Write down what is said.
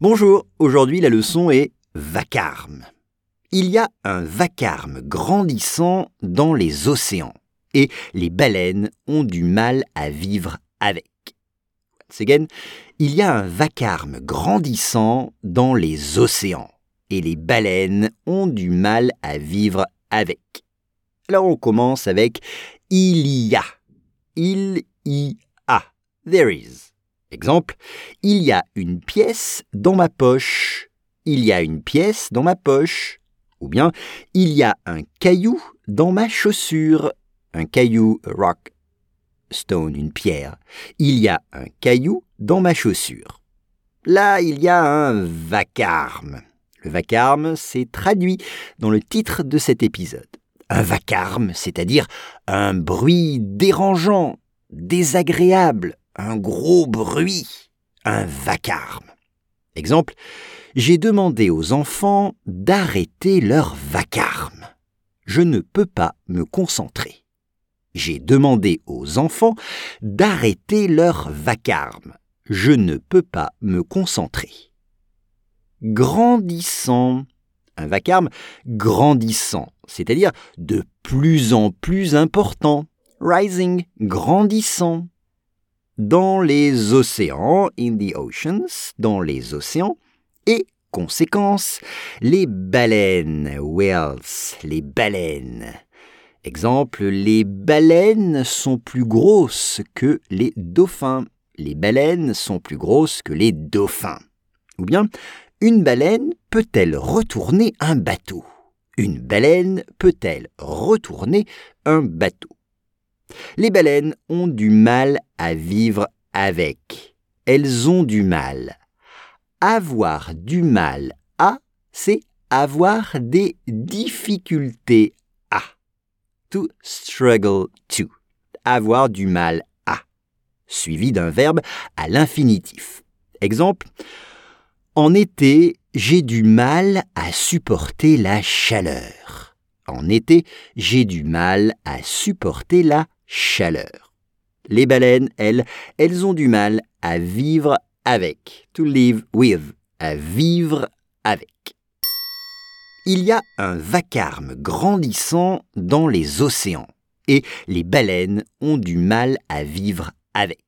Bonjour, aujourd'hui la leçon est vacarme. Il y a un vacarme grandissant dans les océans et les baleines ont du mal à vivre avec. Once again, il y a un vacarme grandissant dans les océans et les baleines ont du mal à vivre avec. Alors on commence avec il y a. Il y a. There is. Exemple, il y a une pièce dans ma poche. Il y a une pièce dans ma poche. Ou bien, il y a un caillou dans ma chaussure. Un caillou, rock, stone, une pierre. Il y a un caillou dans ma chaussure. Là, il y a un vacarme. Le vacarme, c'est traduit dans le titre de cet épisode. Un vacarme, c'est-à-dire un bruit dérangeant, désagréable, un gros bruit, un vacarme. Exemple, j'ai demandé aux enfants d'arrêter leur vacarme. Je ne peux pas me concentrer. J'ai demandé aux enfants d'arrêter leur vacarme. Je ne peux pas me concentrer. Grandissant. Un vacarme grandissant, c'est-à-dire de plus en plus important. Rising, grandissant dans les océans, in the oceans, dans les océans, et conséquence, les baleines, whales, les baleines. Exemple, les baleines sont plus grosses que les dauphins. Les baleines sont plus grosses que les dauphins. Ou bien, une baleine peut-elle retourner un bateau? Une baleine peut-elle retourner un bateau? Les baleines ont du mal à vivre avec. Elles ont du mal. Avoir du mal à, c'est avoir des difficultés à. To struggle to. Avoir du mal à. Suivi d'un verbe à l'infinitif. Exemple. En été, j'ai du mal à supporter la chaleur. En été, j'ai du mal à supporter la chaleur. Les baleines, elles, elles ont du mal à vivre avec. To live with. À vivre avec. Il y a un vacarme grandissant dans les océans et les baleines ont du mal à vivre avec.